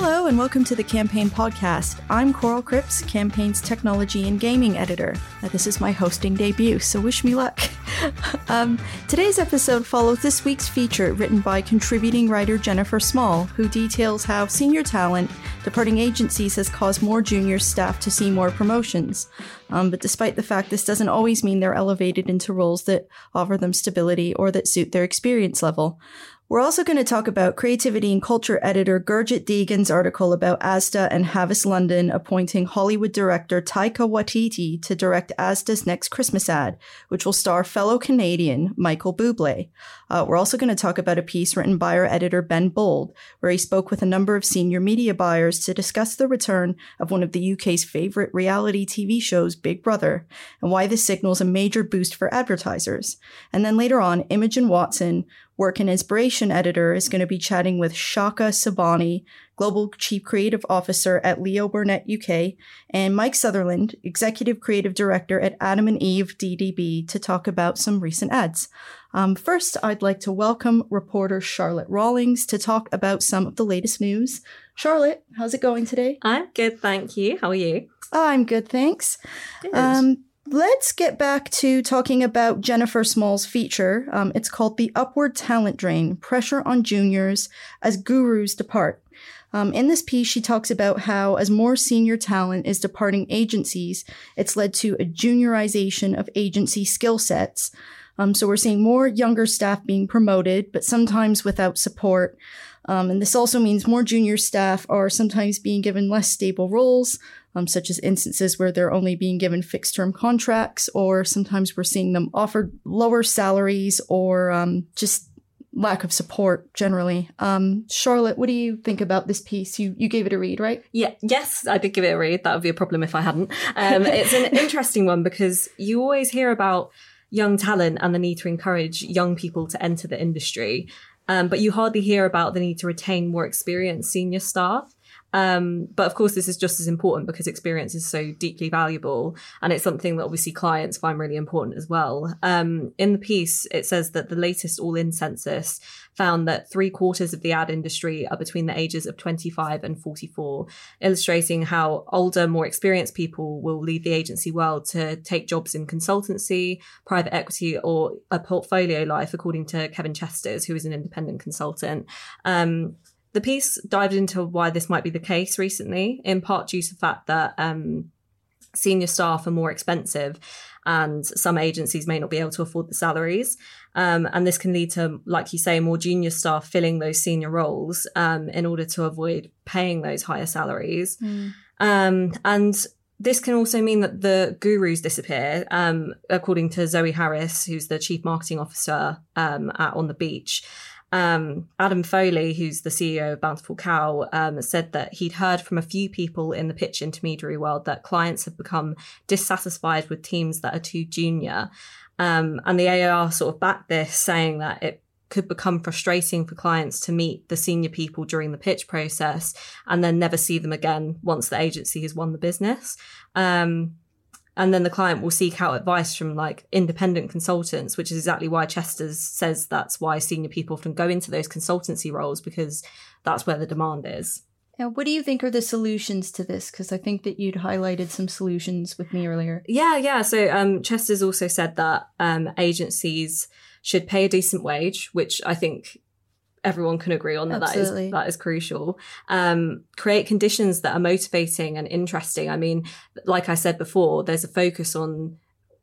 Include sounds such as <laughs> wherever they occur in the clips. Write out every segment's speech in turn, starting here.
Hello, and welcome to the Campaign Podcast. I'm Coral Cripps, Campaign's technology and gaming editor. Now, this is my hosting debut, so wish me luck. <laughs> um, today's episode follows this week's feature written by contributing writer Jennifer Small, who details how senior talent departing agencies has caused more junior staff to see more promotions. Um, but despite the fact this doesn't always mean they're elevated into roles that offer them stability or that suit their experience level. We're also going to talk about creativity and culture editor Gurjit Degun's article about Asda and Havas London appointing Hollywood director Taika Waititi to direct Asda's next Christmas ad, which will star fellow Canadian Michael Bublé. Uh, we're also going to talk about a piece written by our editor Ben Bold, where he spoke with a number of senior media buyers to discuss the return of one of the UK's favorite reality TV shows, Big Brother, and why this signals a major boost for advertisers. And then later on, Imogen Watson work and inspiration editor, is going to be chatting with Chaka Sobhani, Global Chief Creative Officer at Leo Burnett UK, and Mike Sutherland, Executive Creative Director at Adam and Eve DDB, to talk about some recent ads. Um, first, I'd like to welcome reporter Charlotte Rawlings to talk about some of the latest news. Charlotte, how's it going today? I'm good, thank you. How are you? I'm good, thanks. Good. Um, let's get back to talking about Jennifer Small's feature. Um, it's called The Upward Talent Drain Pressure on Juniors as Gurus Depart. Um, in this piece, she talks about how, as more senior talent is departing agencies, it's led to a juniorization of agency skill sets. Um, so we're seeing more younger staff being promoted, but sometimes without support. Um, and this also means more junior staff are sometimes being given less stable roles, um, such as instances where they're only being given fixed term contracts, or sometimes we're seeing them offered lower salaries or um, just lack of support generally. Um, Charlotte, what do you think about this piece? You you gave it a read, right? Yeah, yes, I did give it a read. That would be a problem if I hadn't. Um, <laughs> it's an interesting one because you always hear about young talent and the need to encourage young people to enter the industry. Um, but you hardly hear about the need to retain more experienced senior staff. Um, but of course, this is just as important because experience is so deeply valuable. And it's something that obviously clients find really important as well. Um, in the piece, it says that the latest all in census found that three quarters of the ad industry are between the ages of 25 and 44, illustrating how older, more experienced people will leave the agency world to take jobs in consultancy, private equity, or a portfolio life, according to Kevin Chesters, who is an independent consultant. Um, the piece dived into why this might be the case recently, in part due to the fact that um, senior staff are more expensive and some agencies may not be able to afford the salaries. Um, and this can lead to, like you say, more junior staff filling those senior roles um, in order to avoid paying those higher salaries. Mm. Um, and this can also mean that the gurus disappear, um, according to Zoe Harris, who's the chief marketing officer um, at On the Beach. Um, Adam Foley, who's the CEO of Bountiful Cow, um, said that he'd heard from a few people in the pitch intermediary world that clients have become dissatisfied with teams that are too junior. Um, and the AAR sort of backed this, saying that it could become frustrating for clients to meet the senior people during the pitch process and then never see them again once the agency has won the business. Um, and then the client will seek out advice from like independent consultants, which is exactly why Chesters says that's why senior people often go into those consultancy roles because that's where the demand is. Now, what do you think are the solutions to this? Because I think that you'd highlighted some solutions with me earlier. Yeah, yeah. So um, Chesters also said that um, agencies should pay a decent wage, which I think everyone can agree on that Absolutely. that is that is crucial. Um, create conditions that are motivating and interesting. I mean, like I said before, there's a focus on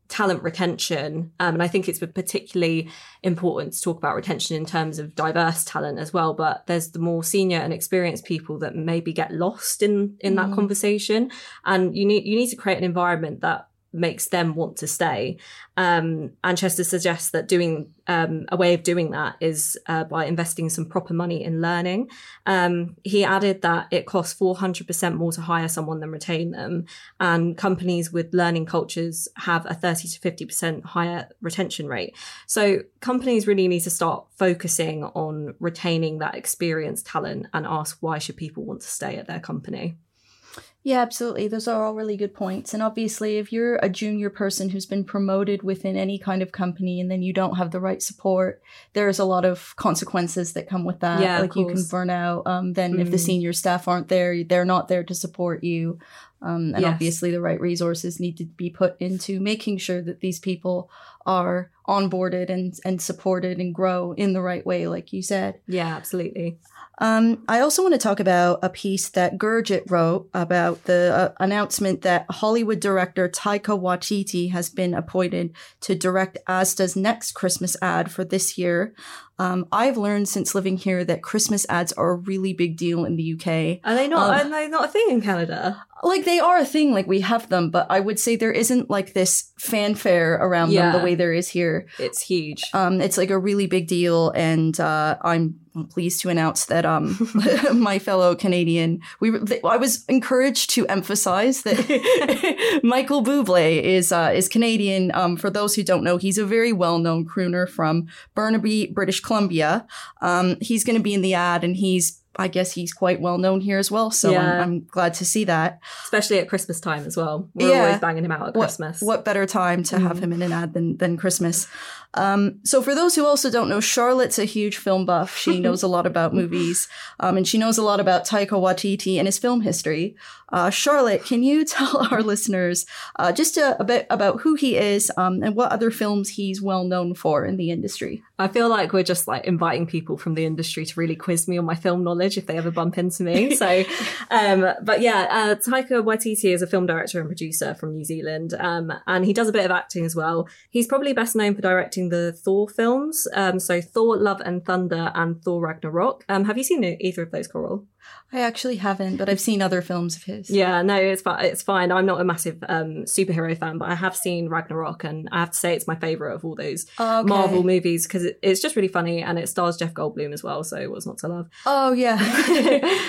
talent retention, um, and I think it's particularly important to talk about retention in terms of diverse talent as well. But there's the more senior and experienced people that maybe get lost in in that Mm. conversation, and you need you need to create an environment that makes them want to stay. Um, and Chester suggests that doing um, a way of doing that is uh, by investing some proper money in learning. Um, he added that it costs 400% more to hire someone than retain them. And companies with learning cultures have a 30 to 50% higher retention rate. So companies really need to start focusing on retaining that experienced talent and ask why should people want to stay at their company? Yeah, absolutely. Those are all really good points. And obviously, if you're a junior person who's been promoted within any kind of company and then you don't have the right support, there's a lot of consequences that come with that. Yeah, like you can burn out. Um, then if the Mm. senior staff aren't there, they're not there to support you. Um, and Yes. obviously, the right resources need to be put into making sure that these people are onboarded and, and supported and grow in the right way, like you said. Yeah, absolutely. Um, I also want to talk about a piece that Gurjit wrote about the uh, announcement that Hollywood director Taika Waititi has been appointed to direct Asda's next Christmas ad for this year. Um, I've learned since living here that Christmas ads are a really big deal in the UK. Are they not? Um, are they not a thing in Canada? Like they are a thing, like we have them, but I would say there isn't like this fanfare around them the way there is here. It's huge. Um, it's like a really big deal, and uh, I'm pleased to announce that um, <laughs> my fellow Canadian, we I was encouraged to emphasize that <laughs> Michael Bublé is uh, is Canadian. Um, for those who don't know, he's a very well known crooner from Burnaby, British Columbia. Um, he's going to be in the ad, and he's I guess he's quite well known here as well. So Yeah. I'm, I'm glad to see that. Especially at Christmas time as well. We're Yeah. always banging him out at What- Christmas. What better time to have Mhm. him in an ad than, than Christmas? Um, so, for those who also don't know, Charlotte's a huge film buff. She <laughs> knows a lot about movies, um, and she knows a lot about Taika Waititi and his film history. Uh, Charlotte, can you <laughs> tell our listeners uh, just a, a bit about who he is um, and what other films he's well known for in the industry? I feel like we're just like inviting people from the industry to really quiz me on my film knowledge if they ever bump into me. <laughs> So, um, but yeah, uh, Taika Waititi is a film director and producer from New Zealand, um, and he does a bit of acting as well. He's probably best known for directing the Thor films, um, so Thor: Love and Thunder and Thor: Ragnarok. Um, have you seen either of those, Coral? I actually haven't, but I've seen other films of his. Yeah, no, it's fine. It's fine. I'm not a massive um, superhero fan, but I have seen Ragnarok, and I have to say it's my favorite of all those Okay. Marvel movies because it, it's just really funny, and it stars Jeff Goldblum as well. So what's not to love? Oh, yeah.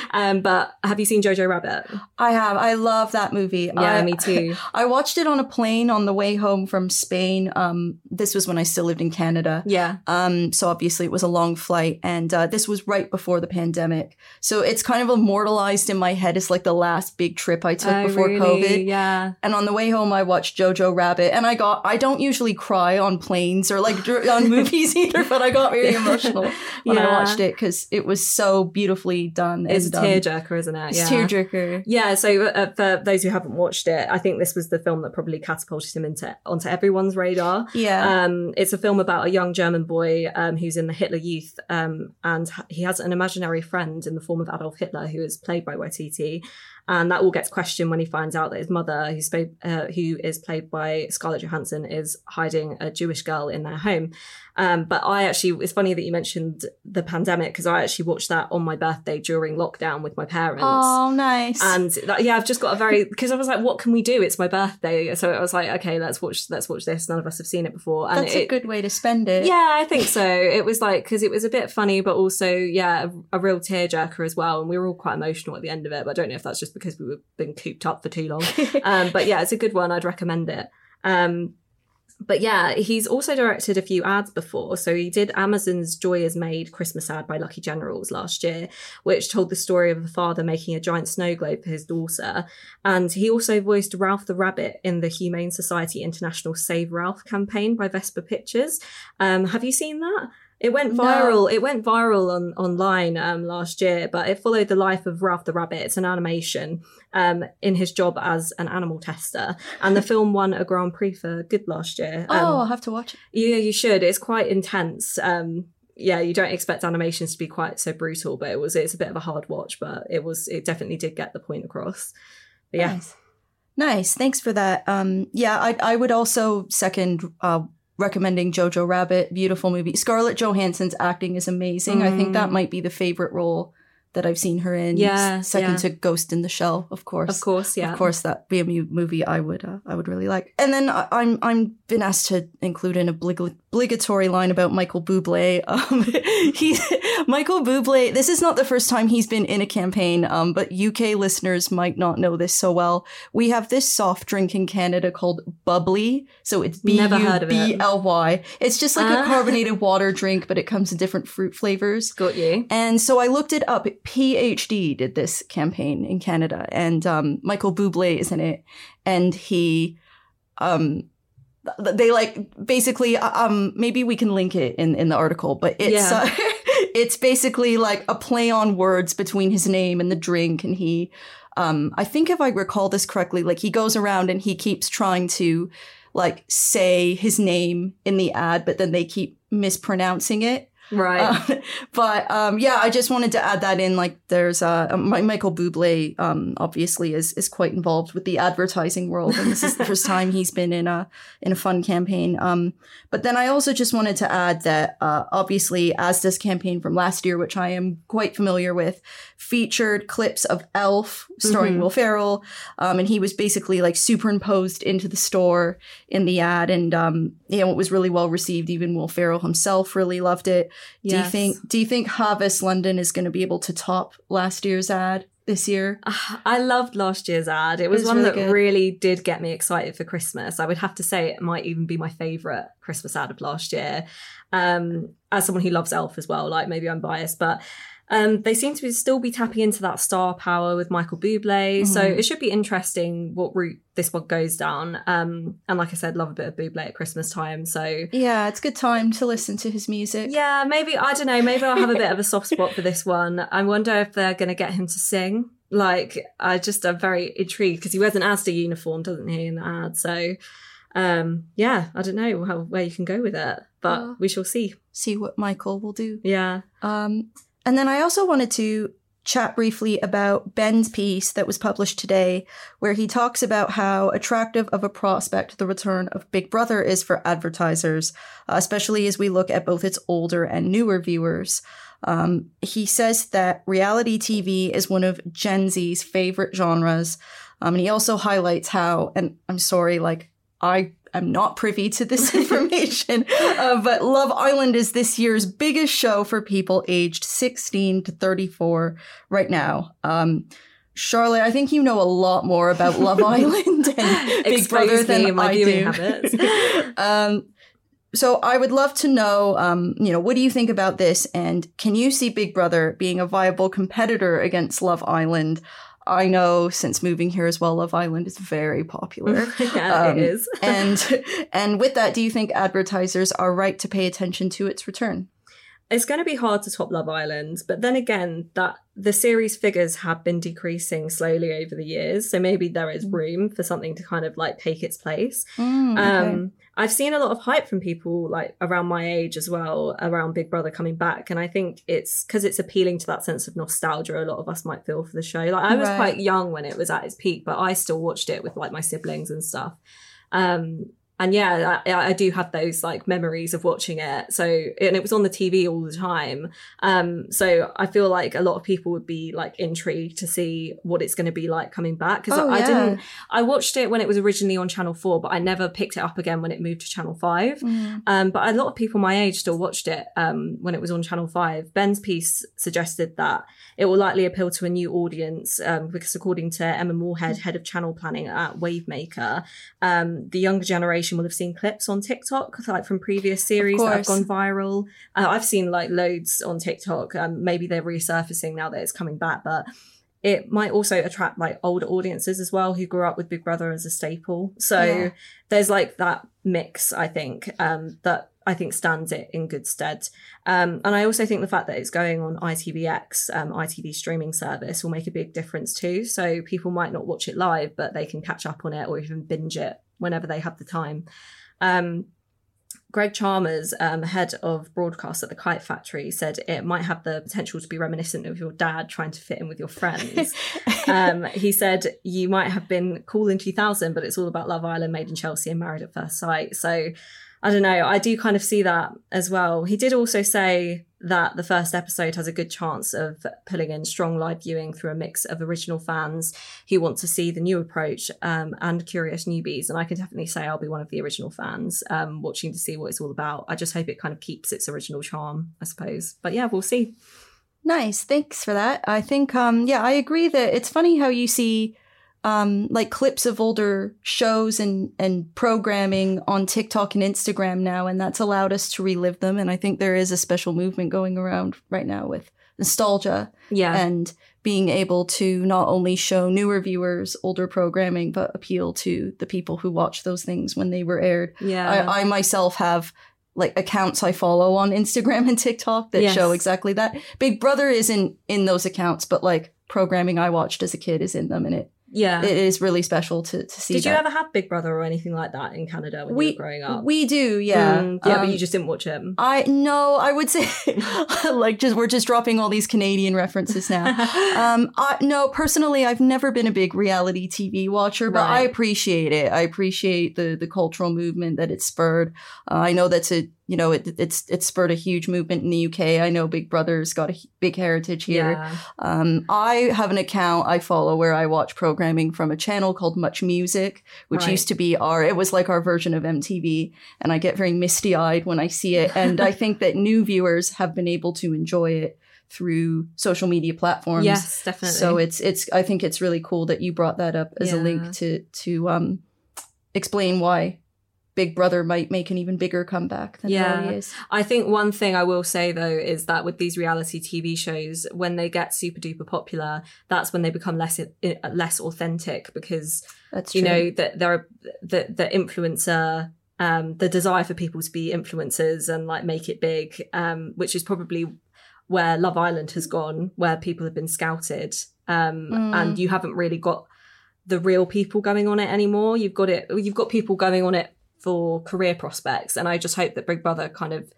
<laughs> <laughs> um, but have you seen Jojo Rabbit? I have. I love that movie. Yeah, I, me too. <laughs> I watched it on a plane on the way home from Spain. Um, this was when I still lived in Canada. Yeah, Um, so obviously it was a long flight, and uh, this was right before the pandemic. So it's kind of immortalized in my head as like the last big trip I took Oh, before really? COVID. Yeah, And on the way home, I watched Jojo Rabbit, and I got. I don't usually cry on planes or like on <laughs> movies either, but I got very emotional when I watched it because it was so beautifully done. it's a tearjerker, isn't it? It's yeah. tearjerker. Yeah, so uh, for those who haven't watched it, I think this was the film that probably catapulted him into onto everyone's radar. Yeah. Um, it's a film about a young German boy um, who's in the Hitler Youth, um, and he has an imaginary friend in the form of Adolf Hitler, who is played by Waititi. And that all gets questioned when he finds out that his mother, uh, who is played by Scarlett Johansson, is hiding a Jewish girl in their home. Um, but I actually, it's funny that you mentioned the pandemic because I actually watched that on my birthday during lockdown with my parents. oh, nice. And that, yeah, I've just got a very because I was like, what can we do? It's my birthday, so I was like, okay, let's watch let's watch this. None of us have seen it before, and That's it, a good way to spend it. yeah, I think so. It was like because it was a bit funny, but also yeah, a, a real tearjerker as well. And we were all quite emotional at the end of it. But I don't know if that's just because we were been cooped up for too long. <laughs> um, but yeah, it's a good one. I'd recommend it. Um, but yeah, he's also directed a few ads before. So he did Amazon's Joy is Made Christmas ad by Lucky Generals last year, which told the story of a father making a giant snow globe for his daughter. And he also voiced Ralph the Rabbit in the Humane Society International Save Ralph campaign by Vespa Pictures. Um, have you seen that? It went No. viral. It went viral on online um, last year, but it followed the life of Ralph the Rabbit. It's an animation um, in his job as an animal tester, and the film won a Grand Prix for Good last year. Um, oh, I'll have to watch it. yeah, you should. It's quite intense. Um, yeah, you don't expect animations to be quite so brutal, but it was. It's a bit of a hard watch, but it was. It definitely did get the point across. But yeah, Nice. Nice. Thanks for that. Um, yeah, I, I would also second uh, recommending Jojo Rabbit. Beautiful movie. Scarlett Johansson's acting is amazing. I think that Mm. might be the favorite role that I've seen her in. Yeah, Second yeah. to Ghost in the Shell, of course. of course, yeah. Of course, that be a movie I would uh, I would really like. And then I, I'm I'm been asked to include an oblig- obligatory line about Michael Bublé. <laughs> Um, he, Michael Bublé. This is not the first time he's been in a campaign, um, but UK listeners might not know this so well. We have this soft drink in Canada called Bubbly. So it's B U heard of it. B L Y. It's just like a Ah. <laughs> carbonated water drink, but it comes in different fruit flavors. Got you. And so I looked it up. PhD did this campaign in Canada, and um, Michael Bublé is in it, and he, um, they like basically, uh, um, maybe we can link it in in the article, but it's Yeah. uh, <laughs> it's basically like a play on words between his name and the drink, and he, um, I think if I recall this correctly, like he goes around and he keeps trying to like say his name in the ad, but then they keep mispronouncing it. Right. Uh, <laughs> but um, yeah, I just wanted to add that in. Like, there's uh, Michael Bublé, um, obviously is is quite involved with the advertising world, and this is the first time he's been in a in a fun campaign. Um, but then I also just wanted to add that uh, obviously this campaign from last year, which I am quite familiar with, featured clips of Elf starring Mhm. Will Ferrell, um, and he was basically like superimposed into the store in the ad, and um, you know it was really well received. Even Will Ferrell himself really loved it. Do you think do you think Havas London is going to be able to top last year's ad this year? Ah, I loved last year's ad. It was, was one really that good. really did get me excited for Christmas. I would have to say it might even be my favourite Christmas ad of last year. Um, as someone who loves Elf as well, like maybe I'm biased, but um, they seem to be, still be tapping into that star power with Michael Bublé. So Mhm. it should be interesting what route this one goes down. Um, and like I said, love a bit of Bublé at Christmas time. So Yeah, it's a good time to listen to his music. yeah, maybe I don't know. Maybe I'll have a bit of a soft spot for this one. I wonder if they're going to get him to sing. Like, I just am very intrigued because he wears an Asda uniform, doesn't he, in the ad? So, um, yeah, I don't know how, where you can go with it, but Uh. we shall see. See what Michael will do. Yeah, Um, and then I also wanted to chat briefly about Ben's piece that was published today, where he talks about how attractive of a prospect the return of Big Brother is for advertisers, uh, especially as we look at both its older and newer viewers. Um, he says that reality TV is one of Gen Z's favorite genres. Um, and he also highlights how, and I'm sorry, like, I am not privy to this <laughs> information, uh, but Love Island is this year's biggest show for people aged 16 to 34 right now. Um, Charlotte, I think you know a lot more about Love <laughs> Island and Big Brother than I do. <laughs> um, so I would love to know, um, you know, what do you think about this? And can you see Big Brother being a viable competitor against Love Island? I know since moving here as well, Love Island is very popular. <laughs> yeah, Um, it is. <laughs> and and with that, do you think advertisers are right to pay attention to its return? it's going to be hard to top Love Island, but then again, that the series figures have been decreasing slowly over the years, so maybe there is room for something to kind of like take its place. Mm, okay. Um, I've seen a lot of hype from people like around my age as well around Big Brother coming back, and I think it's because it's appealing to that sense of nostalgia. A lot of us might feel for the show. Like I was Right. quite young when it was at its peak, but I still watched it with like my siblings and stuff. Um, and yeah, I, I do have those like memories of watching it. So and it was on the TV all the time. Um, so I feel like a lot of people would be like intrigued to see what it's going to be like coming back because Oh, I yeah. didn't I watched it when it was originally on Channel 4, but I never picked it up again when it moved to Channel 5. Mm. Um, but a lot of people my age still watched it um, when it was on Channel 5. Ben's piece suggested that it will likely appeal to a new audience um, because, according to Emma Moorhead, head of channel planning at Wavemaker, um, the younger generation will have seen clips on TikTok, like from previous series that have gone viral. Uh, I've seen like loads on TikTok. Um, maybe they're resurfacing now that it's coming back, but it might also attract like older audiences as well who grew up with Big Brother as a staple. So Yeah. there's like that mix, I think, um, that I think stands it in good stead. Um, and I also think the fact that it's going on ITVX, um, ITV streaming service, will make a big difference too. So people might not watch it live, but they can catch up on it or even binge it whenever they have the time. Um, Greg Chalmers, um, head of broadcast at the Kite Factory, said it might have the potential to be reminiscent of your dad trying to fit in with your friends. <laughs> um, he said you might have been cool in 2000, but it's all about Love Island, Made in Chelsea, and Married at First Sight. So I don't know. I do kind of see that as well. He did also say that the first episode has a good chance of pulling in strong live viewing through a mix of original fans who want to see the new approach um, and curious newbies. And I can definitely say I'll be one of the original fans um, watching to see what it's all about. I just hope it kind of keeps its original charm, I suppose. But yeah, we'll see. Nice. Thanks for that. I think, um, yeah, I agree that it's funny how you see um, like clips of older shows and, and programming on TikTok and Instagram now, and that's allowed us to relive them. And I think there is a special movement going around right now with nostalgia. Yeah. And being able to not only show newer viewers older programming, but appeal to the people who watch those things when they were aired. Yeah. I, I myself have like accounts I follow on Instagram and TikTok that Yes. show exactly that. Big Brother isn't in those accounts, but like programming I watched as a kid is in them and it yeah. it is really special to, to see Did you ever have Big Brother or anything like that in Canada when you were growing up? we do yeah Mm, yeah, but Um, you just didn't watch it. I no I would say <laughs> like just we're just dropping all these Canadian references now <laughs> um I no personally I've never been a big reality TV watcher but I appreciate it I appreciate the the cultural movement that it spurred uh, I know that's a you know it it's it spurred a huge movement in the UK I know Big Brother's got a big heritage here yeah. Um, I have an account I follow where I watch programming from a channel called Much Music, which Right. used to be our, it was like our version of MTV. And I get very misty eyed when I see it. And I think that new viewers have been able to enjoy it through social media platforms. Yes, definitely. So it's, it's, I think it's really cool that you brought that up as a link to, to, um, explain why Big Brother might make an even bigger comeback than Yeah. is. I think one thing I will say though is that with these reality TV shows, when they get super duper popular, that's when they become less less authentic because That's you true. know that there are the the influencer um the desire for people to be influencers and like make it big um which is probably where love island has gone where people have been scouted um Mm. and you haven't really got the real people going on it anymore you've got it you've got people going on it for career prospects and i just hope that big brother kind of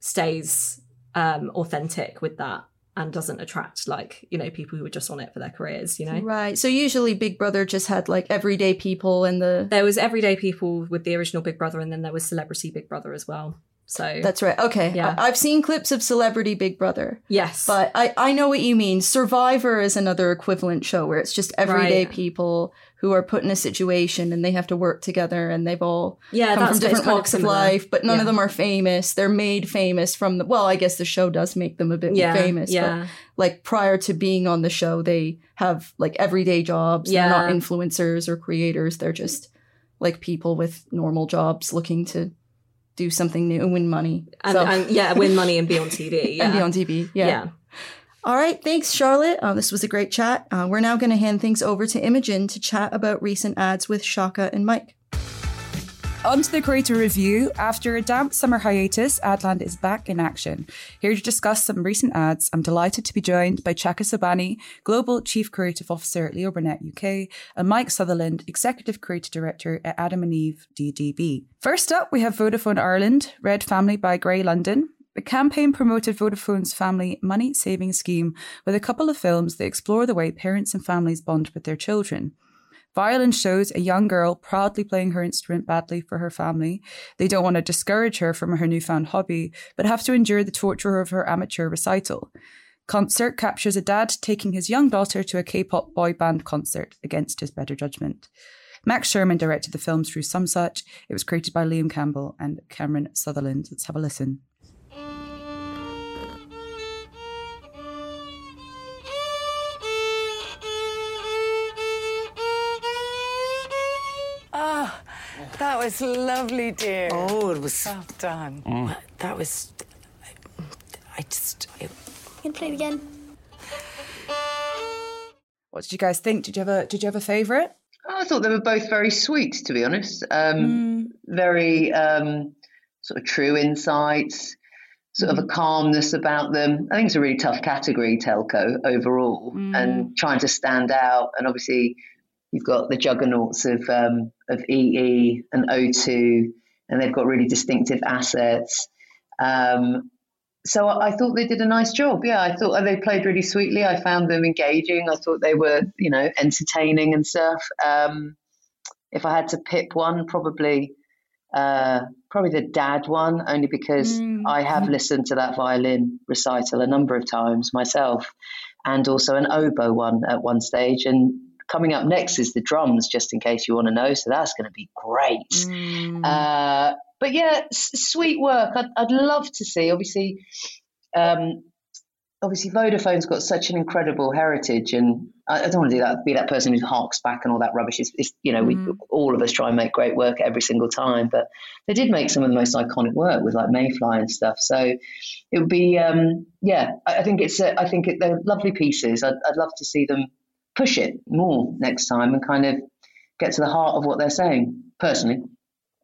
stays um authentic with that and doesn't attract like you know people who are just on it for their careers you know Right. So usually Big Brother just had like everyday people and the there was everyday people with the original Big Brother, and then there was Celebrity Big Brother as well. So That's right. Okay. Yeah. I- I've seen clips of Celebrity Big Brother, yes, but I, I know what you mean. Survivor is another equivalent show where it's just everyday Right. people who are put in a situation and they have to work together and they've all yeah, come from different walks of, life, but none Yeah. of them are famous. They're made famous from the, well, I guess the show does make them a bit Yeah, famous, but yeah, like prior to being on the show, they have like everyday jobs. They're not influencers or creators. They're just like people with normal jobs looking to do something new and win money. and, So- and yeah, win money and be on TV. Yeah, <laughs> and be on TV. Yeah. yeah. All right. Thanks, Charlotte. Uh, this was a great chat. Uh, we're now going to hand things over to Imogen to chat about recent ads with Chaka and Mike. On to the creator review. After a damp summer hiatus, Adland is back in action. Here to discuss some recent ads, I'm delighted to be joined by Chaka Sobhani, Global Chief Creative Officer at Leo Burnett UK, and Mike Sutherland, Executive Creative Director at Adam and Eve DDB. First up, we have Vodafone Ireland, Red Family by Grey London. The campaign promoted Vodafone's family money saving scheme with a couple of films that explore the way parents and families bond with their children. Violence shows a young girl proudly playing her instrument badly for her family. They don't want to discourage her from her newfound hobby, but have to endure the torture of her amateur recital. Concert captures a dad taking his young daughter to a K pop boy band concert against his better judgment. Max Sherman directed the film through Somesuch. It was created by Liam Campbell and Cameron Sutherland. Let's have a listen. Was lovely, dear. Oh, it was. Well done. That was. I just. It, can play it again. What did you guys think? Did you have a Did you have a favourite? I thought they were both very sweet, to be honest. Um, Very um, sort of true insights, sort of a calmness about them. I think it's a really tough category, telco overall, and trying to stand out. And obviously, you've got the juggernauts of um, of EE and O2, and they've got really distinctive assets. Um, so I, I thought they did a nice job. Yeah, I thought they played really sweetly. I found them engaging. I thought they were, you know, entertaining and stuff. Um, if I had to pick one, probably uh, probably the dad one, only because mm. I have listened to that violin recital a number of times myself, and also an oboe one at one stage. And coming up next is the drums, just in case you want to know. So that's going to be great. Mm. Uh, but yeah, s- sweet work. I'd, I'd, love to see. Obviously, um, obviously Vodafone's got such an incredible heritage, and I, I, don't want to do that. Be that person who harks back and all that rubbish. It's, it's you know, mm. we all of us try and make great work every single time, but they did make some of the most iconic work with like Mayfly and stuff. So it would be, um, yeah, I, I, think it's, a, I think it, they're lovely pieces. I'd, I'd love to see them push it more next time and kind of get to the heart of what they're saying. Personally,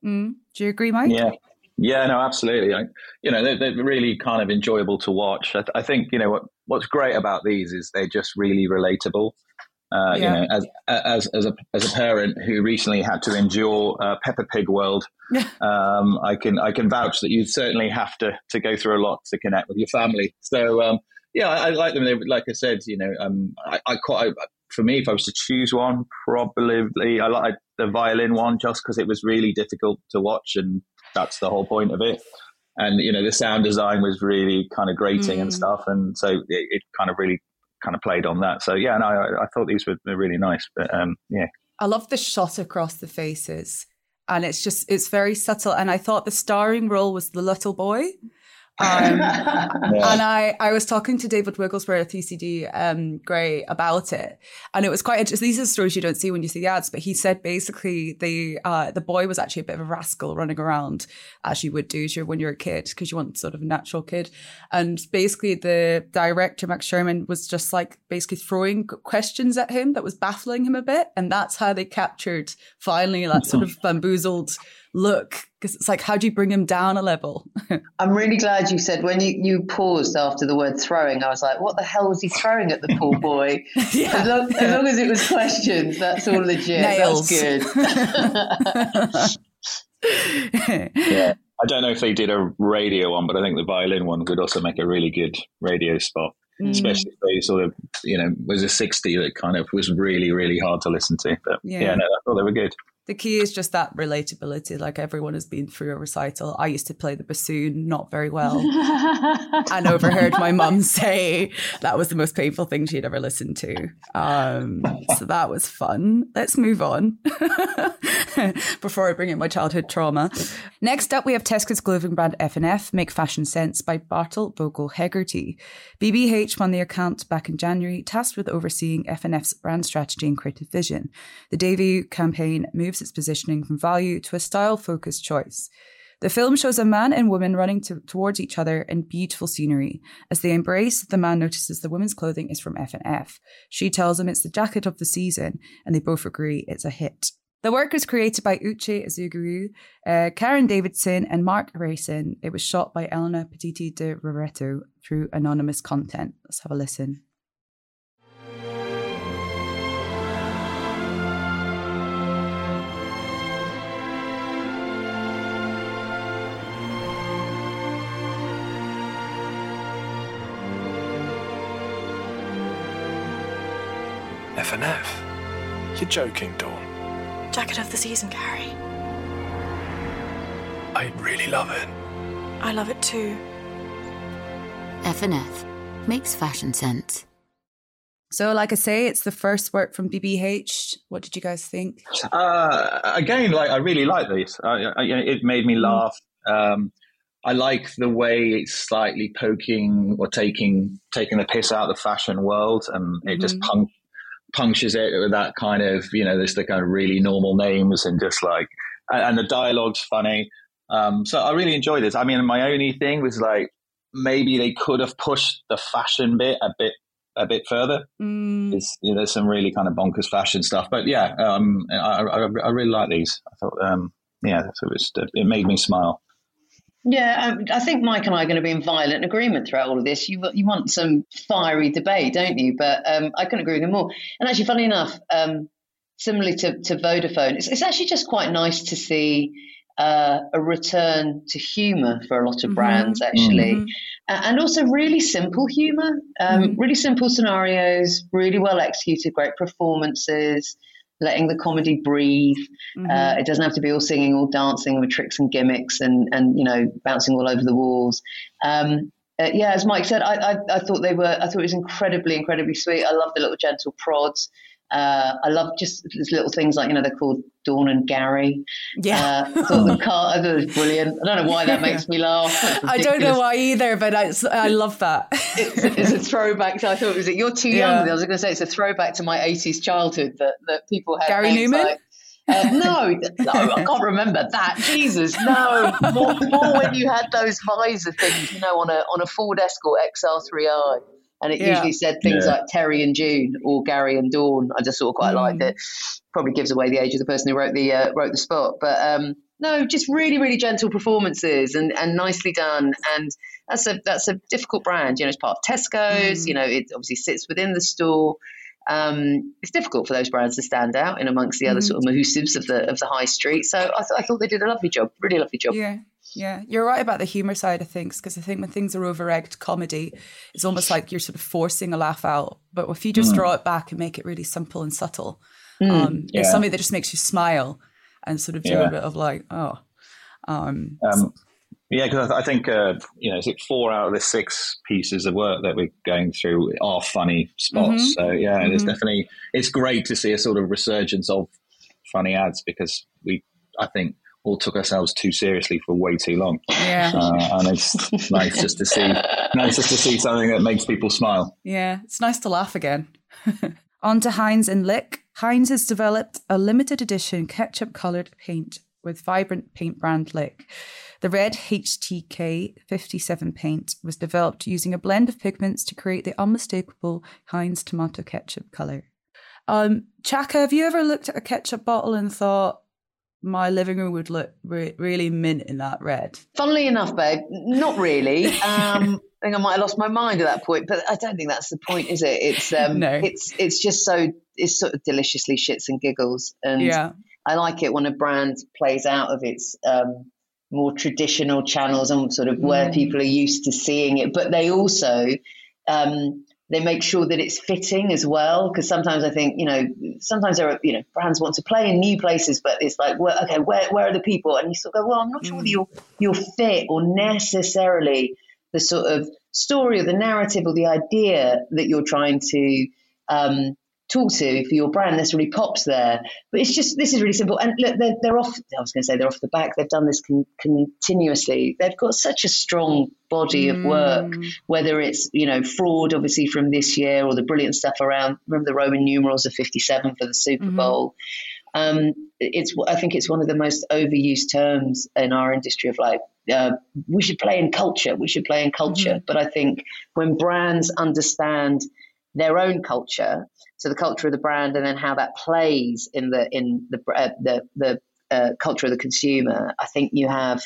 mm. do you agree, Mike? Yeah. Yeah, no, absolutely. I, you know, they're, they're, really kind of enjoyable to watch. I, I, think you know what what's great about these is they're just really relatable. Uh, yeah. You know, as as as a as a parent who recently had to endure uh, Peppa Pig World, <laughs> um, I can I can vouch that you certainly have to to go through a lot to connect with your family. So um, yeah, I, I, like them. They, like I said, you know, um, I, I quite I, for me, if I was to choose one, probably I like the violin one just because it was really difficult to watch, and that's the whole point of it. And you know, the sound design was really kind of grating mm. and stuff, and so it, it, kind of really kind of played on that. So yeah, no, I, I thought these were really nice. But um, yeah, I love the shot across the faces, and it's just it's very subtle. And I thought the starring role was the little boy. Um, <laughs> yeah. And I, I was talking to David Wigglesworth at TCD um, Grey about it, and it was quite interesting. These are stories you don't see when you see the ads, but he said basically the uh, the boy was actually a bit of a rascal running around as you would do when you're a kid because you want sort of a natural kid, and basically the director Max Sherman was just like basically throwing questions at him that was baffling him a bit, and that's how they captured finally that sort of bamboozled look because it's like how do you bring him down a level? <laughs> I'm really glad you said when you, you paused after the word throwing i was like what the hell was he throwing at the poor boy? <laughs> Yeah. as, long, as, long, as it was <laughs> questions that's all legit. Nails. that's good. Yeah. I don't know if they did a radio one but i think the violin one could also make a really good radio spot mm. especially if they sort of you know was a 60 that kind of was really really hard to listen to but yeah, yeah no i thought they were good the key is just that relatability. Like everyone has been through a recital. I used to play the bassoon not very well <laughs> and overheard my mum say that was the most painful thing she'd ever listened to. Um, so that was fun. Let's move on <laughs> before I bring in my childhood trauma. Next up, we have Tesco's clothing brand F&F Make Fashion Sense by Bartle Bogle Hegarty. BBH won the account back in January, tasked with overseeing F&F's brand strategy and creative vision. The debut campaign moved moves its positioning from value to a style focused choice. The film shows a man and woman running to, towards each other in beautiful scenery. As they embrace, the man notices the woman's clothing is from F&F. She tells him it's the jacket of the season, and they both agree it's a hit. The work was created by Uche Ezugwu, uh, Karen Davidson, and Mark Rayson. It was shot by Elena Petiti de Roretto through anonymous content. Let's have a listen. F&F? You're joking, Dawn. Jacket of the season, Gary. I really love it. I love it too. F&F makes fashion sense. So, like I say, it's the first work from BBH. What did you guys think? Uh, again, like I really like these. I, I, it made me mm. laugh. Um, I like the way it's slightly poking or taking taking the piss out of the fashion world, and it mm-hmm. just punk, punctures it with that kind of, you know, there's the kind of really normal names and just like, and, and the dialogue's funny. Um, so I really enjoy this. I mean, my only thing was like, maybe they could have pushed the fashion bit a bit a bit further. Mm. You know, there's some really kind of bonkers fashion stuff, but yeah, um, I, I, I, really like these. I thought, um, yeah, so it, was, it made me smile. Yeah, um, I think Mike and I are going to be in violent agreement throughout all of this. You you want some fiery debate, don't you? But um, I couldn't agree with you more. And actually, funny enough, um, similarly to, to Vodafone, it's, it's, actually just quite nice to see uh, a return to humour for a lot of mm-hmm. brands, actually, mm-hmm. and also really simple humour, um, mm-hmm. really simple scenarios, really well executed, great performances letting the comedy breathe. Mm-hmm. Uh, it doesn't have to be all singing, all dancing with tricks and gimmicks and, and you know, bouncing all over the walls. Um, uh, yeah, as Mike said, I, I, I, thought they were, I thought it was incredibly, incredibly sweet. I love the little gentle prods. Uh, I love just these little things like, you know, they're called Dawn and Gary. Yeah. Uh, I thought the car, I it was brilliant. I don't know why that makes me laugh. <laughs> I don't know why either, but I, I love that. it's, it's, a throwback to, I thought it was, you're too young. Yeah. I was going to say it's a throwback to my 80s childhood that, that people had. Gary Numan? Like, uh, no, <laughs> no, I can't remember that. Jesus, no. More, more when you had those visor things, you know, on a on a Ford Escort XR3i and it yeah. usually said things yeah. like Terry and June or Gary and Dawn. I just sort of quite mm. liked it. Probably gives away the age of the person who wrote the uh, wrote the spot, but um, no, just really really gentle performances and, and nicely done. And that's a that's a difficult brand. You know, it's part of Tesco's. Mm. You know, it obviously sits within the store. Um, it's difficult for those brands to stand out in amongst the other mm. sort of mahusibs of the of the high street. So I, th- I thought they did a lovely job, really lovely job. Yeah, yeah, you're right about the humor side of things because I think when things are over egged comedy, it's almost like you're sort of forcing a laugh out. But if you just mm. draw it back and make it really simple and subtle, mm. um, yeah. it's something that just makes you smile and sort of do yeah. a bit of like, oh. Um, um, yeah, because I, I, think uh, you know, is it four out of the six pieces of work that we're going through are funny spots. Mm-hmm. So yeah, mm-hmm. it's definitely it's great to see a sort of resurgence of funny ads because we, I think, all took ourselves too seriously for way too long. Yeah, uh, and it's nice just to see, nice just to see something that makes people smile. Yeah, it's nice to laugh again. <laughs> On to Heinz and Lick. Heinz has developed a limited edition ketchup coloured paint with vibrant paint brand Lick. The red HTK 57 paint was developed using a blend of pigments to create the unmistakable Heinz tomato ketchup colour. Um, Chaka, have you ever looked at a ketchup bottle and thought, my living room would look re- really mint in that red. Funnily enough, babe, not really. Um, <laughs> I think I might have lost my mind at that point, but I don't think that's the point, is it? It's <laughs> um, no. it's it's just so it's sort of deliciously shits and giggles, and yeah. I like it when a brand plays out of its um, more traditional channels and sort of where mm. people are used to seeing it, but they also um, they make sure that it's fitting as well. Because sometimes I think, you know, sometimes there are, you know, brands want to play in new places, but it's like, well, okay, where, where are the people? And you sort of go, well, I'm not sure whether mm. you're, you're fit or necessarily the sort of story or the narrative or the idea that you're trying to um, talk to for your brand This really pops there. But it's just this is really simple. And look, they're, they're off. I was going to say they're off the back. They've done this con- continuously. They've got such a strong body of work. Mm. Whether it's you know fraud, obviously from this year, or the brilliant stuff around. Remember the Roman numerals of fifty seven for the Super mm-hmm. Bowl. Um, it's I think it's one of the most overused terms in our industry of like uh, we should play in culture. We should play in culture. Mm-hmm. But I think when brands understand their own culture, so the culture of the brand, and then how that plays in the in the uh, the, the uh, culture of the consumer. I think you have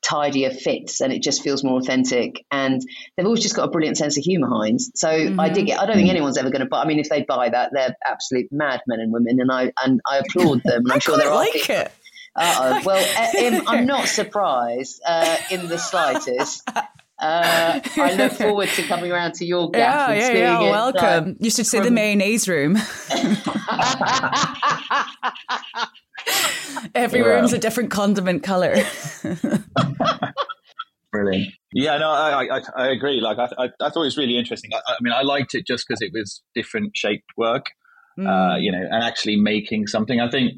tidier fits and it just feels more authentic and they've always just got a brilliant sense of humor Heinz so mm-hmm. I dig it I don't think anyone's ever going to buy I mean if they buy that they're absolute mad men and women and I and I applaud them and I'm sure they're like it uh-oh. <laughs> Well, I'm not surprised uh, in the slightest. <laughs> Uh, I look forward to coming around to your gaff. Yeah, yeah, yeah. Welcome. you should see from... the mayonnaise room. <laughs> <laughs> Every yeah. room's a different condiment color. <laughs> Brilliant. Yeah, no, I, I, I agree. Like, I, I, I, thought it was really interesting. I, I mean, I liked it just because it was different shaped work, mm. uh, you know, and actually making something. I think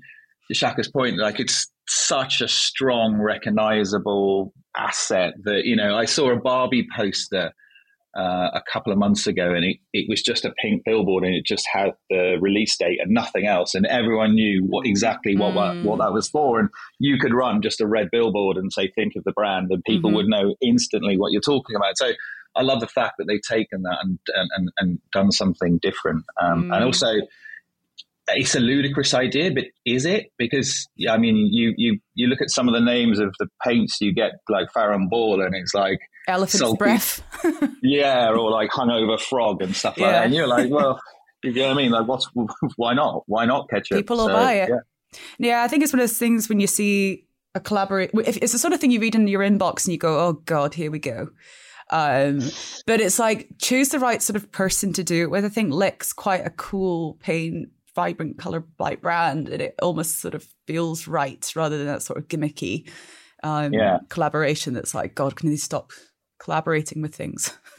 Chaka's point, like, it's such a strong, recognizable asset that, you know, I saw a Barbie poster uh, a couple of months ago and it, it was just a pink billboard and it just had the release date and nothing else. And everyone knew what exactly what, mm. what, what, that was for. And you could run just a red billboard and say, think of the brand and people mm-hmm. would know instantly what you're talking about. So I love the fact that they've taken that and, and, and done something different. Um, mm. And also, it's a ludicrous idea, but is it? Because I mean, you you you look at some of the names of the paints you get, like Farrow Ball, and it's like elephant's salty, breath, <laughs> yeah, or like hungover frog and stuff yeah. like that. And you're like, well, <laughs> you know what I mean? Like, what's <laughs> why not? Why not ketchup? People will so, buy it. Yeah. yeah, I think it's one of those things when you see a collaborate. It's the sort of thing you read in your inbox and you go, "Oh God, here we go." Um, but it's like choose the right sort of person to do it with. I think Lick's quite a cool paint vibrant color light brand and it almost sort of feels right rather than that sort of gimmicky um, yeah. collaboration that's like, God, can they stop collaborating with things? <laughs>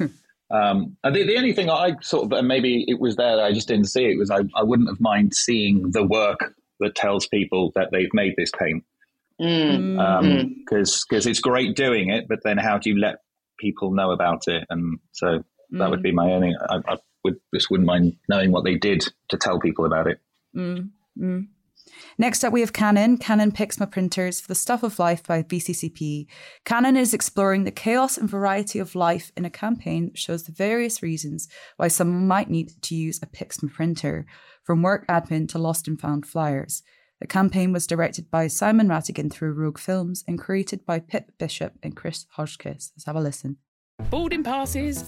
um, the, the only thing I sort of, maybe it was there, I just didn't see it, was I, I wouldn't have mind seeing the work that tells people that they've made this paint. Because mm. um, because mm. it's great doing it, but then how do you let people know about it? And so that mm. would be my only. I, I, would just wouldn't mind knowing what they did to tell people about it. Mm. mm. Next up, we have Canon. Canon Pixma printers for the Stuff of Life by VCCP. Canon is exploring the chaos and variety of life in a campaign that shows the various reasons why someone might need to use a Pixma printer, from work admin to lost and found flyers. The campaign was directed by Simon Rattigan through Rogue Films and created by Pip Bishop and Chris Hodgkiss. Let's have a listen. Boarding passes,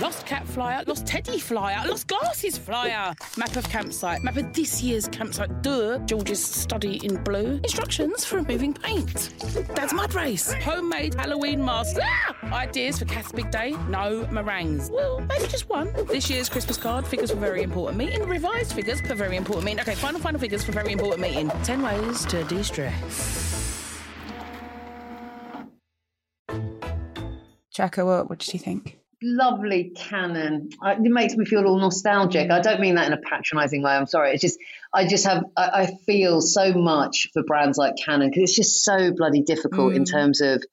lost cat flyer, lost teddy flyer, lost glasses flyer, map of campsite, map of this year's campsite, duh, George's study in blue, instructions for removing paint, Dad's mud race, homemade Halloween mask, ah! ideas for Kath's big day, no meringues. Well, maybe just one. This year's Christmas card, figures for very important meeting, revised figures for very important meeting. Okay, final, final figures for very important meeting. 10 ways to de stress. Chaka, what, what did you think? Lovely Canon. It makes me feel all nostalgic. I don't mean that in a patronising way. I'm sorry. It's just I just have I, I feel so much for brands like Canon because it's just so bloody difficult mm. in terms of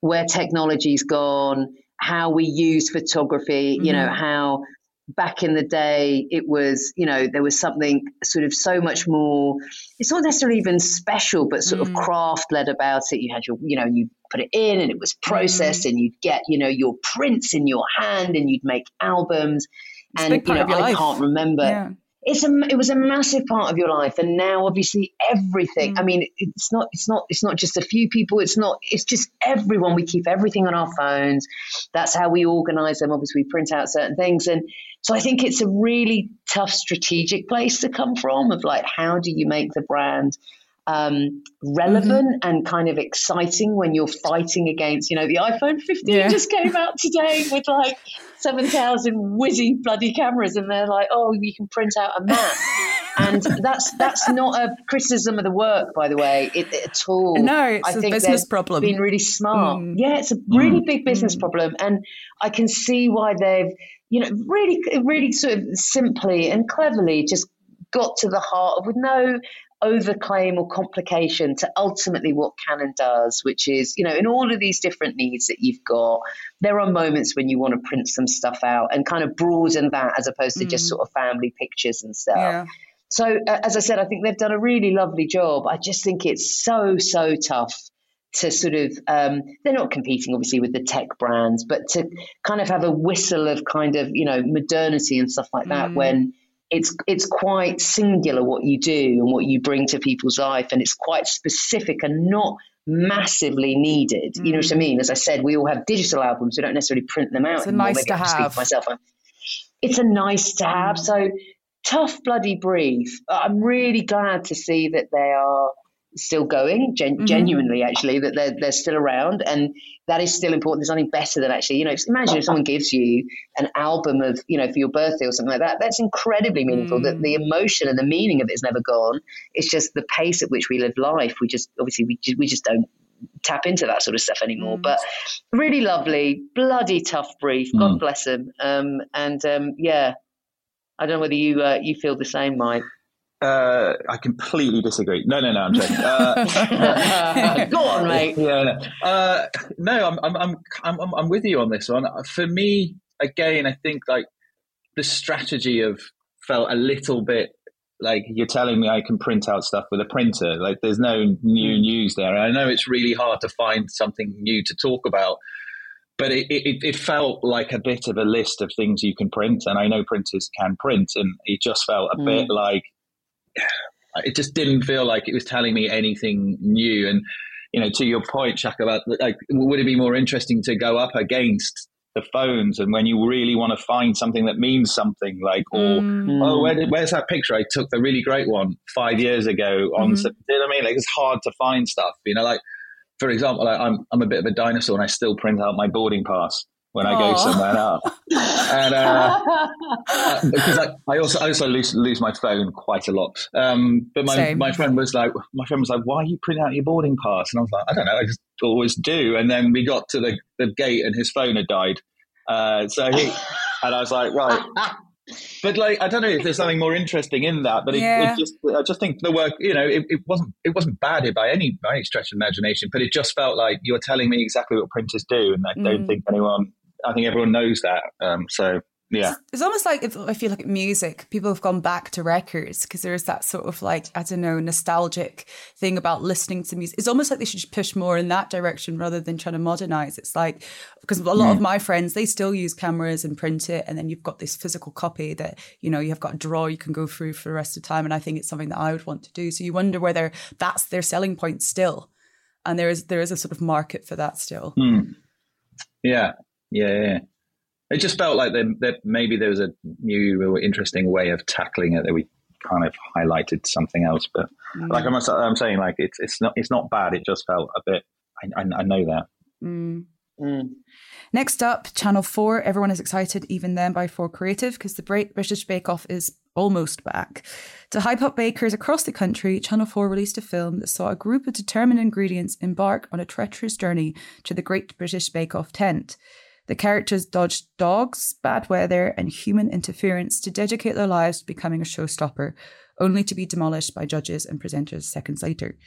where technology's gone, how we use photography. Mm. You know mm-hmm. how back in the day it was you know there was something sort of so much more it's not necessarily even special but sort mm. of craft led about it you had your you know you put it in and it was processed mm. and you'd get you know your prints in your hand and you'd make albums it's and you know I life. can't remember yeah it's a it was a massive part of your life and now obviously everything mm. i mean it's not it's not it's not just a few people it's not it's just everyone we keep everything on our phones that's how we organize them obviously we print out certain things and so i think it's a really tough strategic place to come from of like how do you make the brand um, relevant mm-hmm. and kind of exciting when you're fighting against, you know, the iPhone 15 yeah. just came out today with like 7,000 whizzy bloody cameras, and they're like, oh, you can print out a map. and that's that's not a criticism of the work, by the way, it, at all. No, it's I a think business problem. Been really smart. Mm. Yeah, it's a really mm. big business mm. problem, and I can see why they've, you know, really, really sort of simply and cleverly just got to the heart of with no overclaim or complication to ultimately what Canon does, which is, you know, in all of these different needs that you've got, there are moments when you want to print some stuff out and kind of broaden that as opposed to mm. just sort of family pictures and stuff. Yeah. So, uh, as I said, I think they've done a really lovely job. I just think it's so, so tough to sort of um, they're not competing obviously with the tech brands but to kind of have a whistle of kind of you know modernity and stuff like that mm. when it's it's quite singular what you do and what you bring to people's life, and it's quite specific and not massively needed. Mm. You know what I mm. mean? As I said, we all have digital albums. We don't necessarily print them out. It's anymore. nice Maybe to have. myself. It's a nice to have. Mm. So tough bloody brief. I'm really glad to see that they are still going, gen- mm-hmm. genuinely, actually, that they're, they're still around. And that is still important. There's nothing better than actually, you know, imagine if someone gives you an album of, you know, for your birthday or something like that. That's incredibly meaningful. Mm. That the emotion and the meaning of it is never gone. It's just the pace at which we live life. We just, obviously, we, just, we just don't tap into that sort of stuff anymore. Mm. But really lovely, bloody tough brief. God mm. bless him. Um, and um, yeah, I don't know whether you uh, you feel the same, Mike. Uh, I completely disagree. No, no, no, I'm joking. Uh, <laughs> Go on, mate. <laughs> Yeah, no, uh, no I'm, I'm, I'm, I'm, I'm with you on this one. For me, again, I think like the strategy of felt a little bit like you're telling me I can print out stuff with a printer. Like there's no new mm. news there. I know it's really hard to find something new to talk about, but it, it, it, felt like a bit of a list of things you can print. And I know printers can print, and it just felt a mm. bit like it just didn't feel like it was telling me anything new. And you know, to your point, Chuck, about like, would it be more interesting to go up against the phones and when you really want to find something that means something, like, or mm. oh, where did, where's that picture I took the really great one five years ago on? Mm-hmm. You know what I mean? Like, it's hard to find stuff. You know, like for example, like, I'm I'm a bit of a dinosaur and I still print out my boarding pass when I go somewhere else. And uh, <laughs> uh, because I, I, also I also lose lose my phone quite a lot. Um, but my, Same. my friend was like, my friend was like, "Why are you printing out your boarding pass?" And I was like, "I don't know, I just always do." And then we got to the, the gate, and his phone had died. Uh, so he <laughs> and I was like, right. But like, I don't know if there's something more interesting in that. But it, yeah. it just, I just think the work, you know, it, it, wasn't, it wasn't bad by any by any stretch of imagination. But it just felt like you're telling me exactly what printers do, and I don't mm. think anyone, I think everyone knows that. Um, so yeah it's almost like if, i feel like music people have gone back to records because there's that sort of like i don't know nostalgic thing about listening to music it's almost like they should push more in that direction rather than trying to modernize it's like because a lot mm. of my friends they still use cameras and print it and then you've got this physical copy that you know you've got a drawer you can go through for the rest of the time and i think it's something that i would want to do so you wonder whether that's their selling point still and there is there is a sort of market for that still mm. yeah yeah yeah it just felt like that maybe there was a new or interesting way of tackling it that we kind of highlighted something else. But mm. like I'm, I'm saying, like it's it's not it's not bad. It just felt a bit. I, I, I know that. Mm. Mm. Next up, Channel 4. Everyone is excited, even then, by 4 Creative because the Great British Bake Off is almost back. To hype up bakers across the country, Channel 4 released a film that saw a group of determined ingredients embark on a treacherous journey to the Great British Bake Off tent. The characters dodged dogs, bad weather, and human interference to dedicate their lives to becoming a showstopper, only to be demolished by judges and presenters seconds later.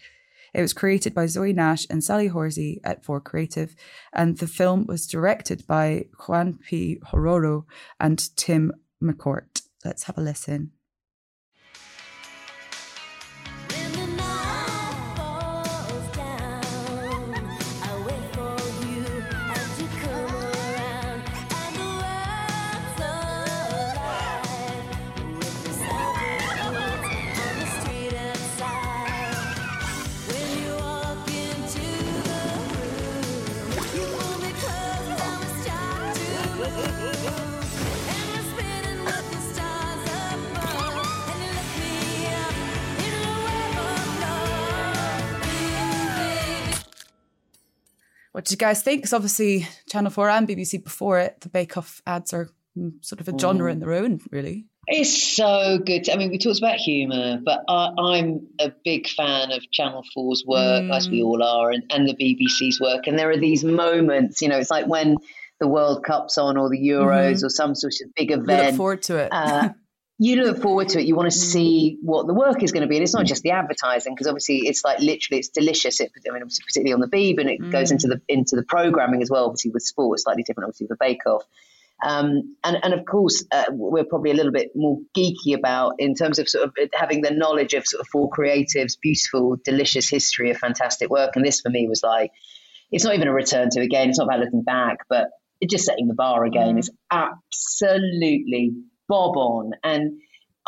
It was created by Zoe Nash and Sally Horsey at 4 Creative, and the film was directed by Juan P. Hororo and Tim McCourt. Let's have a listen. Do you guys think? Because obviously, Channel 4 and BBC before it, the Bake Off ads are mm, sort of a genre mm. in their own, really. It's so good. I mean, we talked about humour, but I, am a big fan of Channel 4's work, mm. as we mm. all are, and, and the BBC's work. And there are these moments, you know, it's like when the World Cup's on or the Euros mm-hmm. or some sort of big event. You look forward to it. uh, <laughs> you look forward to it. You want to mm. see what the work is going to be, and it's not just the advertising because obviously it's like literally it's delicious. It, I mean, particularly on the Beeb, and it mm. goes into the into the programming as well. Obviously with sport, slightly different. Obviously with the Bake Off, um, and and of course uh, we're probably a little bit more geeky about in terms of sort of having the knowledge of sort of 4 Creatives, beautiful, delicious history of fantastic work. And this for me was like, it's not even a return to again. It's not about looking back, but just setting the bar again mm. is absolutely bob on. And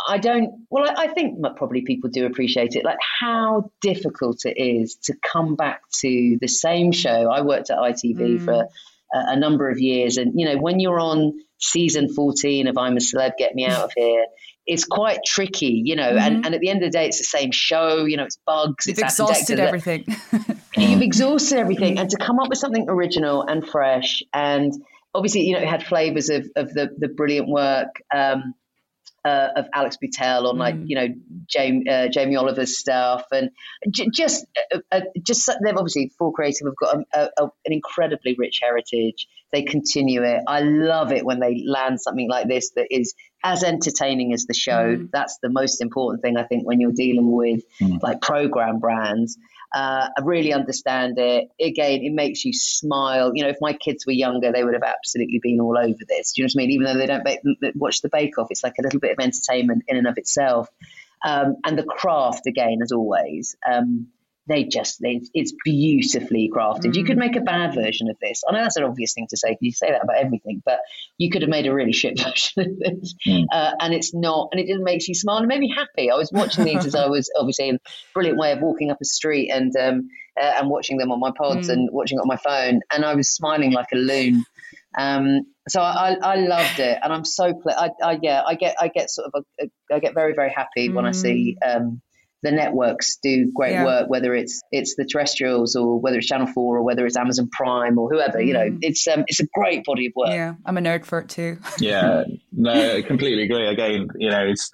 I don't, well, I, I think probably people do appreciate it, like how difficult it is to come back to the same show. I worked at ITV mm. for a, a number of years. And, you know, when you're on season 14 of I'm a Celeb, Get Me Out of Here, it's quite tricky, you know, mm-hmm. and, and at the end of the day, it's the same show, you know, it's bugs, You've it's exhausted everything. <laughs> You've exhausted everything. And to come up with something original and fresh and obviously, you know, it had flavors of, of the, the brilliant work um, uh, of Alex Beutel on like, mm. you know, Jamie, uh, Jamie Oliver's stuff. And j- just, uh, uh just they've obviously, 4 Creative have got a, a, an incredibly rich heritage. They continue it. I love it when they land something like this that is as entertaining as the show. Mm. That's the most important thing, I think, when you're dealing with mm. like program brands. Uh, I really understand it. Again, it makes you smile. You know, if my kids were younger, they would have absolutely been all over this. Do you know what I mean? Even though they don't ba- watch the Bake Off, it's like a little bit of entertainment in and of itself. Um, and the craft, again, as always. Um, they just they, it's beautifully crafted. Mm. You could mm. make a bad version of this. I know that's an obvious thing to say. You say that about everything, but you could have made a really shit <laughs> version of this, mm. uh, and it's not. And it just makes you smile and made me happy. I was watching these as I was <laughs> obviously in brilliant way of walking up a street and um, uh, and watching them on my pods mm. and watching it on my phone, and I was smiling like a loon. Um, so I, I loved it, and I'm so I, I yeah I get I get sort of a, a, I get very very happy when I see mm. um, the networks do great yeah. work, whether it's it's the terrestrials or whether it's Channel Four or whether it's Amazon Prime or whoever. Mm. You know, mm. it's um, it's a great body of work. Yeah, I'm a nerd for it too. <laughs> yeah, no, I completely agree. Again, you know, it's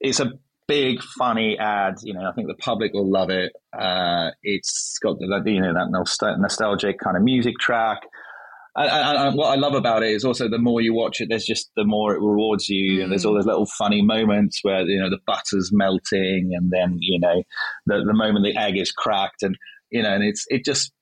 it's a big funny ad. You know, I think the public will love it. Uh, it's got the you know that nostalgic kind of music track. And, what I love about it is also the more you watch it, there's just the more it rewards you, mm. and there's all those little funny moments where you know the butter's melting, and then you know the the moment the egg is cracked, and you know, and it's it just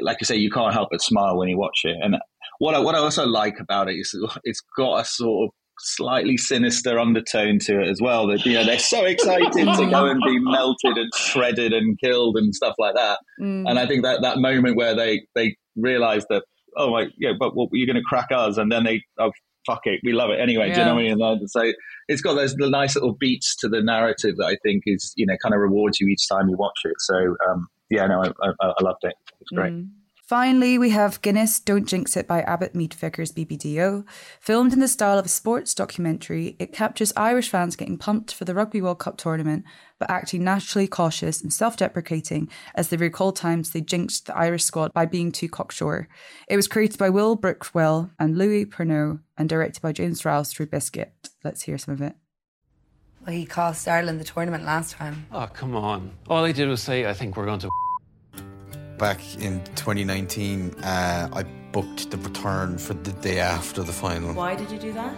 like I say, you can't help but smile when you watch it. And what I, what I also like about it is it's got a sort of slightly sinister undertone to it as well. That you know they're so excited to go and be <laughs> melted and shredded and killed and stuff like that. Mm. And I think that that moment where they they realize that oh my, yeah, but what, you're going to crack us, and then they, oh fuck it, we love it anyway. Yeah. Do you know what I mean? And so it's got those the nice little beats to the narrative that I think is you know kind of rewards you each time you watch it. So um, yeah, no, I, I, I loved it. It's great. Mm. Finally, we have Guinness Don't Jinx It by Abbott Mead Vickers BBDO. Filmed in the style of a sports documentary, it captures Irish fans getting pumped for the Rugby World Cup tournament, but acting naturally cautious and self deprecating as they recall times they jinxed the Irish squad by being too cocksure. It was created by Will Brickwell and Louis Pernot and directed by James Rouse through Biscuit. Let's hear some of it. Well, he cost Ireland the tournament last time. Oh, come on. All he did was say, I think we're going to back in 2019, uh, I booked the return for the day after the final. Why did you do that?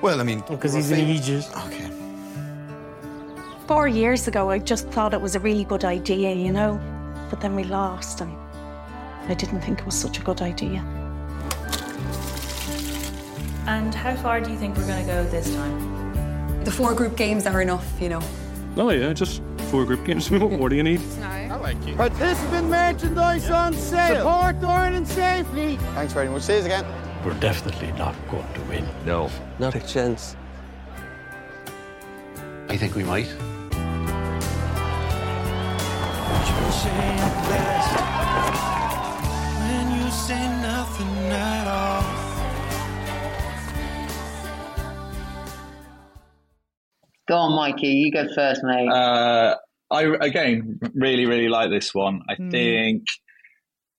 Well, I mean, because he's an Aegis. Okay. Four years ago, I just thought it was a really good idea, you know, but then we lost, and I didn't think it was such a good idea. And how far do you think we're going to go this time? The four group games are enough, you know. Oh yeah, just four group games. <laughs> what more do you need? I like you. Participant merchandise on sale. Support Ireland safely. Thanks very much. See you again. We're definitely not going to win. No. Not a chance. I think we might. When you say nothing at all. Go on, Mikey. You go first, mate. Uh, I again really, really like this one. I mm. think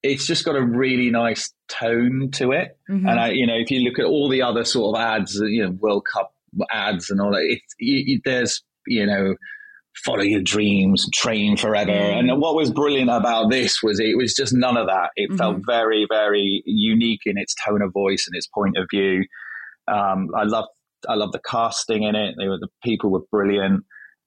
it's just got a really nice tone to it. Mm-hmm. And I, you know, if you look at all the other sort of ads, you know, World Cup ads and all that, it, it, there's, you know, follow your dreams, train forever. Mm. And what was brilliant about this was it was just none of that. It mm-hmm. felt very, very unique in its tone of voice and its point of view. Um, I love I love the casting in it. They were the people were brilliant.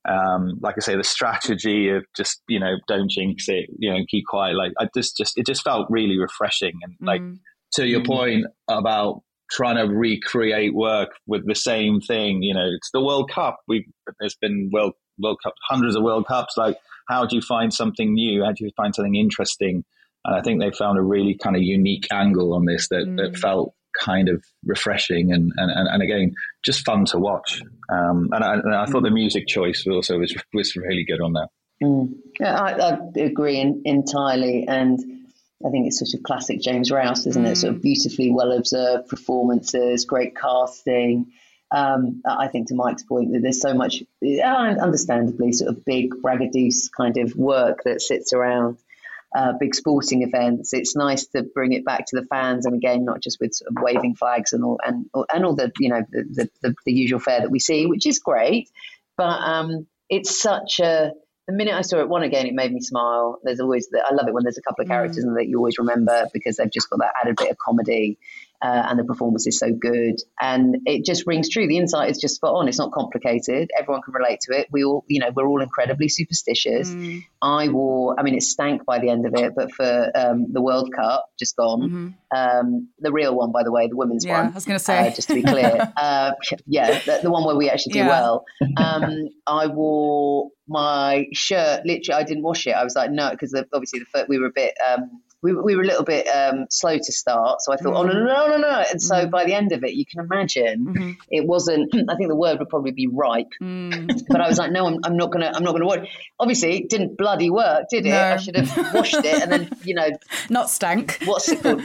Um, like I say, the strategy of just you know don't jinx it, you know, keep quiet. Like I just just it just felt really refreshing. And like mm. to your mm. point about trying to recreate work with the same thing, you know, it's the World Cup. We there's been World World Cup, hundreds of World Cups. Like, how do you find something new? How do you find something interesting? And I think they found a really kind of unique angle on this that, mm. that felt kind of refreshing and, and, and again just fun to watch. Um, and, I, and, I, thought the music choice also was was really good on that. Mm. Yeah, I, I, agree in, entirely, and I think it's sort of classic James Rouse, isn't mm. it? Sort of beautifully well observed performances, great casting. Um, I think to Mike's point that there's so much, understandably, sort of big braggadocio kind of work that sits around uh, big sporting events. It's nice to bring it back to the fans, and again, not just with sort of waving flags and all and and all the you know the the, the usual fare that we see, which is great. But um, it's such a the minute I saw it one again, it made me smile. There's always the, I love it when there's a couple of characters mm. that you always remember because they've just got that added bit of comedy uh, and the performance is so good. And it just rings true. The insight is just spot on. It's not complicated. Everyone can relate to it. We all, you know, we're all incredibly superstitious. Mm. I wore, I mean, it stank by the end of it, but for um, the World Cup, just gone. Mm-hmm. Um, the real one, by the way, the women's yeah, one. I was going to say. Uh, just to be clear. <laughs> uh, yeah, the, the, one where we actually do yeah. well. Um, <laughs> I wore my shirt, literally, I didn't wash it. I was like, no, because obviously the, we were a bit um, we, we were a little bit um, slow to start. So I thought, mm-hmm. oh, no, no, no, no. And so mm-hmm. by the end of it, you can imagine mm-hmm. it wasn't, <clears throat> I think the word would probably be ripe. Mm. <laughs> But I was like, no, I'm, I'm not going to, I'm not going to watch. Obviously, it didn't bloody work, did it? No. I should have washed it and then, you know. <laughs> Not stank. What's it called?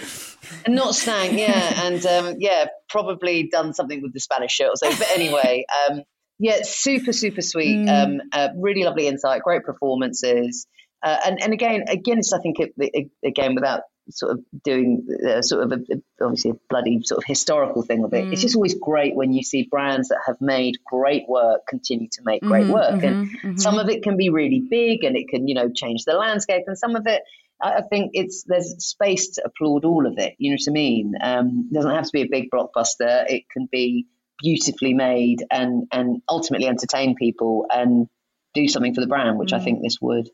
and <laughs> not stank, yeah. And um, yeah, probably done something with the Spanish shirt or so. But anyway, um, Yeah, super, super sweet. Mm. Um, uh, really lovely insight, great performances. Uh, and, and again, again, it's, I think, it, it, again, without sort of doing uh, sort of a, obviously a bloody sort of historical thing of it. Mm. It's just always great when you see brands that have made great work continue to make great mm-hmm, work, mm-hmm, and mm-hmm. some of it can be really big and it can you know change the landscape, and some of it. I think it's there's space to applaud all of it. You know what I mean? Um, it doesn't have to be a big blockbuster. It can be beautifully made and and ultimately entertain people and do something for the brand, which mm. I think this would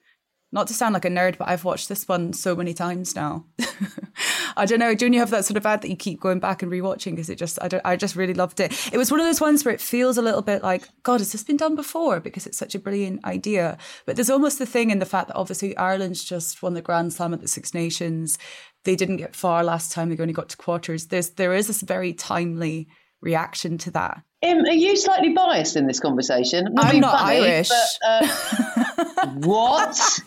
not to sound like a nerd, but I've watched this one so many times now. <laughs> I don't know. Don't you have that sort of ad that you keep going back and rewatching because it just I don't I just really loved it. It was one of those ones where it feels a little bit like God, has this been done before? Because it's such a brilliant idea. But there's almost the thing in the fact that obviously Ireland's just won the Grand Slam at the Six Nations. They didn't get far last time. They only got to quarters. There's there is this very timely reaction to that. Um, are you slightly biased in this conversation? Not I'm not funny, Irish. But, uh, <laughs> what?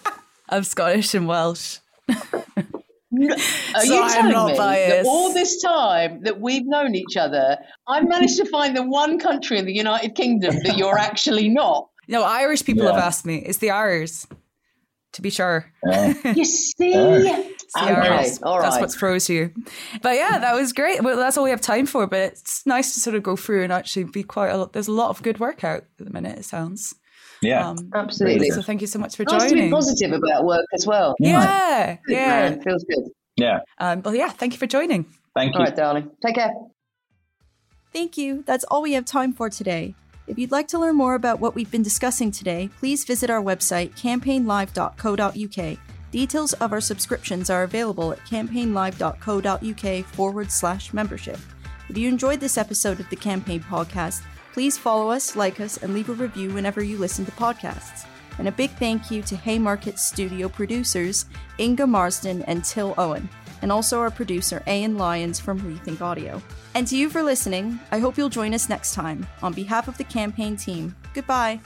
I'm Scottish and Welsh. Are so you telling me biased. that all this time that we've known each other, I've managed to find the one country in the United Kingdom that you're <laughs> actually not? No, Irish people yeah. have asked me. It's the Irish, to be sure. Uh, <laughs> you see? Uh, okay, all right. That's what throws you. But yeah, that was great. Well, that's all we have time for. But it's nice to sort of go through and actually be quite. A, there's a lot of good work out at the minute. It sounds. Yeah, um, absolutely. So thank you so much for nice joining. to be positive about work as well. Yeah, yeah, yeah. Man. feels good. Yeah. Um, well, yeah. Thank you for joining. Thank you. All right, darling. Take care. Thank you. That's all we have time for today. If you'd like to learn more about what we've been discussing today, please visit our website, campaignlive.co.uk. Details of our subscriptions are available at campaignlive.co.uk forward slash membership. If you enjoyed this episode of the Campaign Podcast, please follow us, like us, and leave a review whenever you listen to podcasts. And a big thank you to Haymarket studio producers Inga Marsden and Till Owen, and also our producer Ian Lyons from Rethink Audio. And to you for listening, I hope you'll join us next time. On behalf of the campaign team, goodbye.